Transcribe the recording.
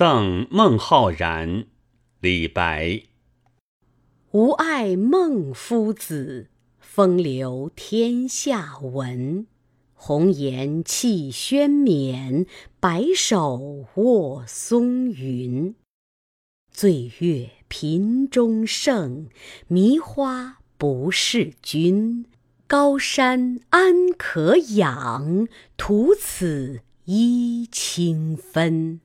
赠孟浩然，李白。吾爱孟夫子，风流天下闻。红颜弃轩冕，白首卧松云。醉月频中圣，迷花不是君。高山安可仰？徒此揖清芬。